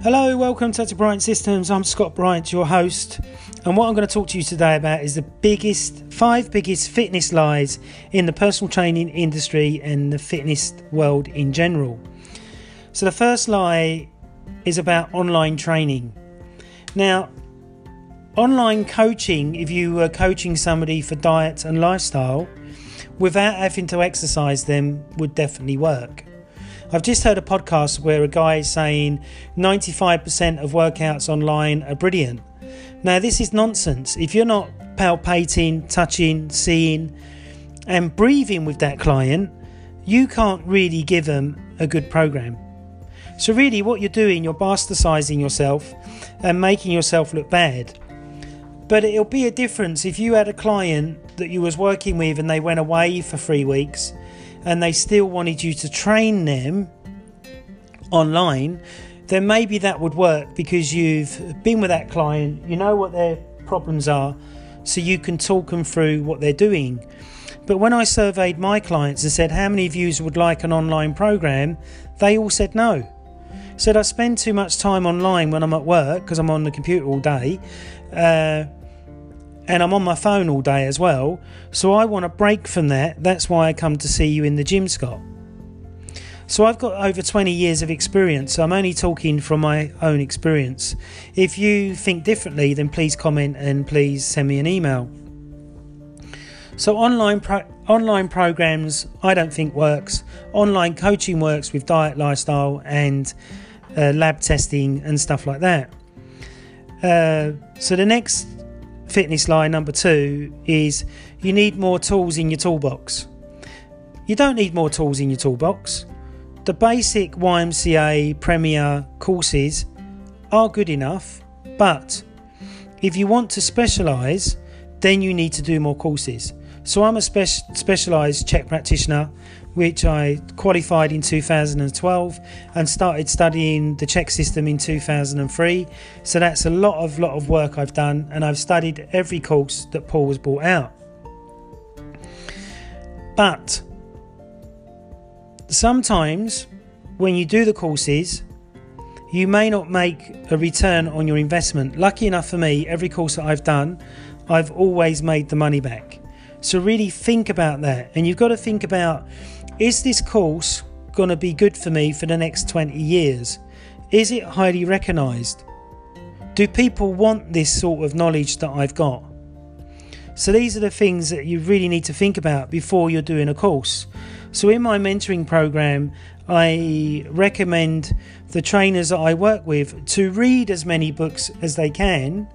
Hello, welcome to Bryant Systems. I'm Scott Bryant, your host, and what I'm going to talk to you today about is the biggest five biggest fitness lies in the personal training industry and the fitness world in general. So, the first lie is about online training. Now, online coaching, if you were coaching somebody for diet and lifestyle without having to exercise them, would definitely work. I've just heard a podcast where a guy is saying 95% of workouts online are brilliant. Now, this is nonsense. If you're not palpating, touching, seeing, and breathing with that client, you can't really give them a good program. So, really, what you're doing, you're bastardizing yourself and making yourself look bad. But it'll be a difference if you had a client that you was working with and they went away for three weeks and they still wanted you to train them online, then maybe that would work because you've been with that client, you know what their problems are, so you can talk them through what they're doing. But when I surveyed my clients and said, How many of you would like an online program? they all said no. Said, I spend too much time online when I'm at work because I'm on the computer all day. Uh, and I'm on my phone all day as well. So I want a break from that. That's why I come to see you in the gym, Scott. So I've got over 20 years of experience. So I'm only talking from my own experience. If you think differently, then please comment and please send me an email. So online pro- online programs I don't think works. Online coaching works with diet, lifestyle, and uh, lab testing and stuff like that. Uh, so the next fitness line number two is you need more tools in your toolbox. You don't need more tools in your toolbox. The basic YMCA Premier courses are good enough, but if you want to specialize, then you need to do more courses. So I'm a spe- specialized CHEK practitioner which I qualified in 2012 and started studying the CHEK system in 2003. So that's a lot of lot of work I've done, and I've studied every course that Paul has brought out. But sometimes when you do the courses, you may not make a return on your investment. Lucky enough for me, every course that I've done, I've always made the money back. So really think about that. And you've got to think about is this course going to be good for me for the next 20 years? Is it highly recognised? Do people want this sort of knowledge that I've got? So these are the things that you really need to think about before you're doing a course. So in my mentoring program, I recommend the trainers that I work with to read as many books as they can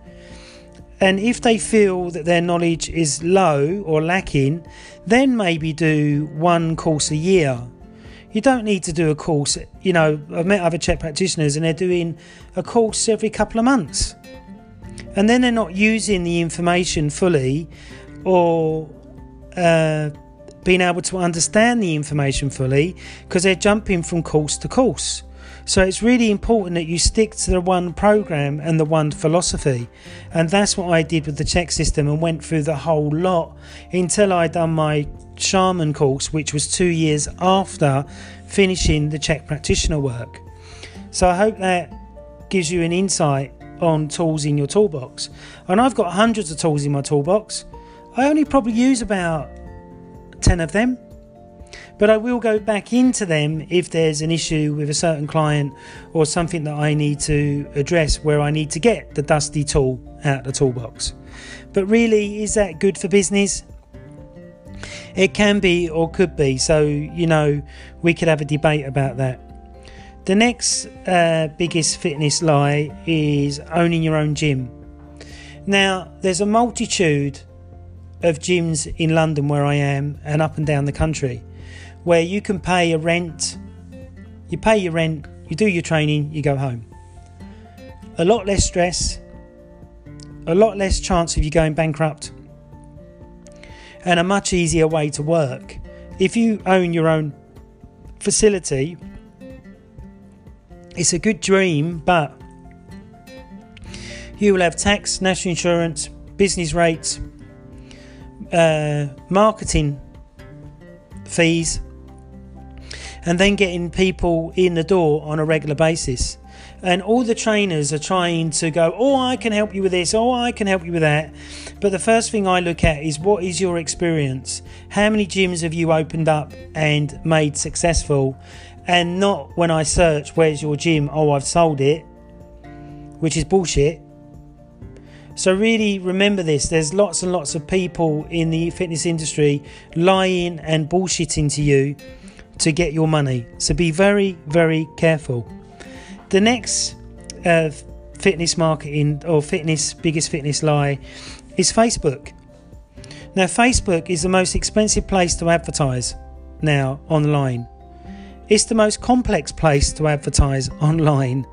and if they feel that their knowledge is low or lacking, then maybe do one course a year. You don't need to do a course, you know, I've met other CHEK practitioners and they're doing a course every couple of months. And then they're not using the information fully or uh, being able to understand the information fully because they're jumping from course to course. So it's really important that you stick to the one program and the one philosophy. And that's what I did with the CHEK system and went through the whole lot until I done my shaman course, which was two years after finishing the CHEK practitioner work. So I hope that gives you an insight on tools in your toolbox. And I've got hundreds of tools in my toolbox. I only probably use about 10 of them but I will go back into them if there's an issue with a certain client or something that I need to address where I need to get the dusty tool out of the toolbox. But really, is that good for business? It can be or could be, so you know, we could have a debate about that. The next uh, biggest fitness lie is owning your own gym. Now, there's a multitude of gyms in London where I am and up and down the country where you can pay a rent, you pay your rent, you do your training, you go home. A lot less stress, a lot less chance of you going bankrupt, and a much easier way to work. If you own your own facility, it's a good dream, but you will have tax, national insurance, business rates, uh, marketing fees, and then getting people in the door on a regular basis. and all the trainers are trying to go, Oh, I can help you with this, oh, I can help you with that. But the first thing I look at is what is your experience? How many gyms have you opened up and made successful? And not when I search, Where's your gym? Oh, I've sold it, which is bullshit. So, really remember this there's lots and lots of people in the fitness industry lying and bullshitting to you to get your money. So, be very, very careful. The next uh, fitness marketing or fitness biggest fitness lie is Facebook. Now, Facebook is the most expensive place to advertise now online. It's the most complex place to advertise online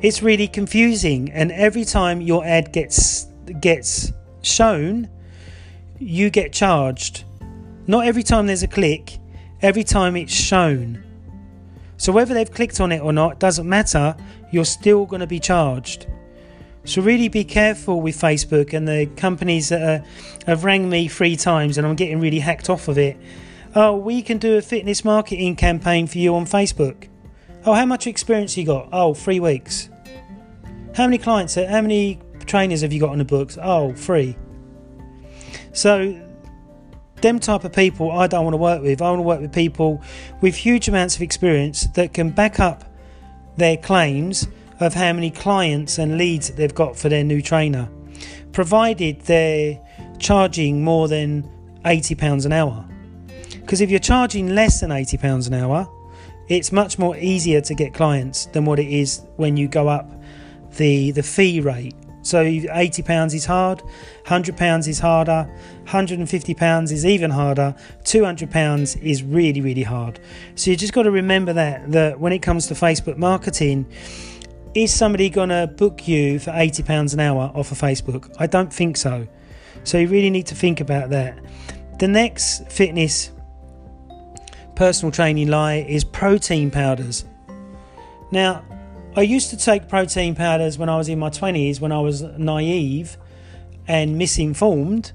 it's really confusing and every time your ad gets gets shown you get charged not every time there's a click every time it's shown so whether they've clicked on it or not doesn't matter you're still going to be charged so really be careful with facebook and the companies that are, have rang me three times and i'm getting really hacked off of it oh we can do a fitness marketing campaign for you on facebook Oh, how much experience you got? Oh, three weeks. How many clients, how many trainers have you got on the books? Oh, three. So, them type of people I don't want to work with. I want to work with people with huge amounts of experience that can back up their claims of how many clients and leads they've got for their new trainer, provided they're charging more than £80 an hour. Because if you're charging less than £80 an hour, it's much more easier to get clients than what it is when you go up the the fee rate. So 80 pounds is hard, 100 pounds is harder, 150 pounds is even harder, 200 pounds is really really hard. So you just got to remember that that when it comes to Facebook marketing, is somebody going to book you for 80 pounds an hour off of Facebook? I don't think so. So you really need to think about that. The next fitness personal training lie is protein powders. Now, I used to take protein powders when I was in my 20s when I was naive and misinformed,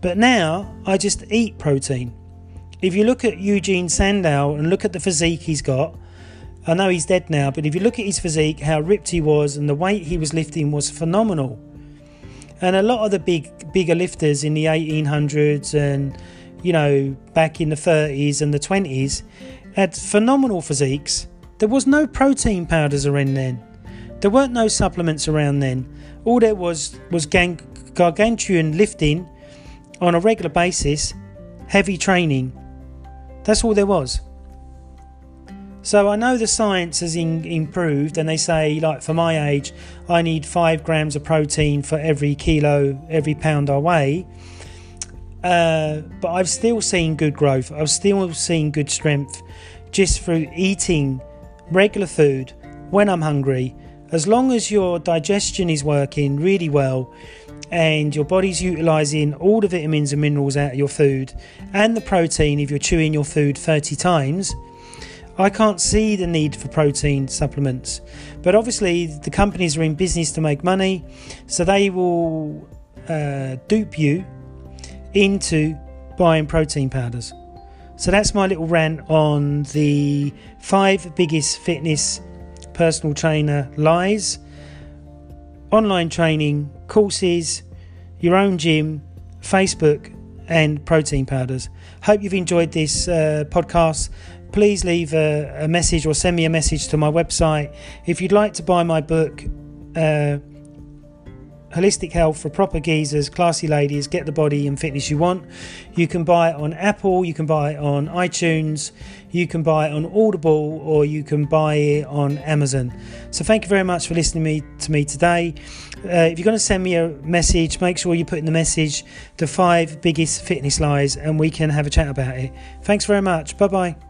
but now I just eat protein. If you look at Eugene Sandow and look at the physique he's got, I know he's dead now, but if you look at his physique, how ripped he was, and the weight he was lifting was phenomenal. And a lot of the big, bigger lifters in the 1800s and you know, back in the 30s and the 20s, had phenomenal physiques. There was no protein powders around then. There weren't no supplements around then. All there was was gang- gargantuan lifting on a regular basis, heavy training. That's all there was. So I know the science has in, improved, and they say, like for my age, I need five grams of protein for every kilo, every pound I weigh. Uh, but I've still seen good growth. I've still seen good strength just through eating regular food when I'm hungry. As long as your digestion is working really well and your body's utilizing all the vitamins and minerals out of your food and the protein if you're chewing your food 30 times, I can't see the need for protein supplements. But obviously, the companies are in business to make money, so they will uh, dupe you into buying protein powders. So that's my little rant on the five biggest fitness personal trainer lies online training, courses, your own gym, Facebook, and protein powders. Hope you've enjoyed this uh, podcast. Please leave a, a, message or send me a message to my website. If you'd like to buy my book, uh, holistic health for proper geezers, classy ladies, get the body and fitness you want. You can buy it on Apple, you can buy it on iTunes, you can buy it on Audible, or you can buy it on Amazon. So thank you very much for listening me, to me today. Uh, if you're going to send me a message, make sure you put in the message the five biggest fitness lies and we can have a chat about it. Thanks very much. Bye bye.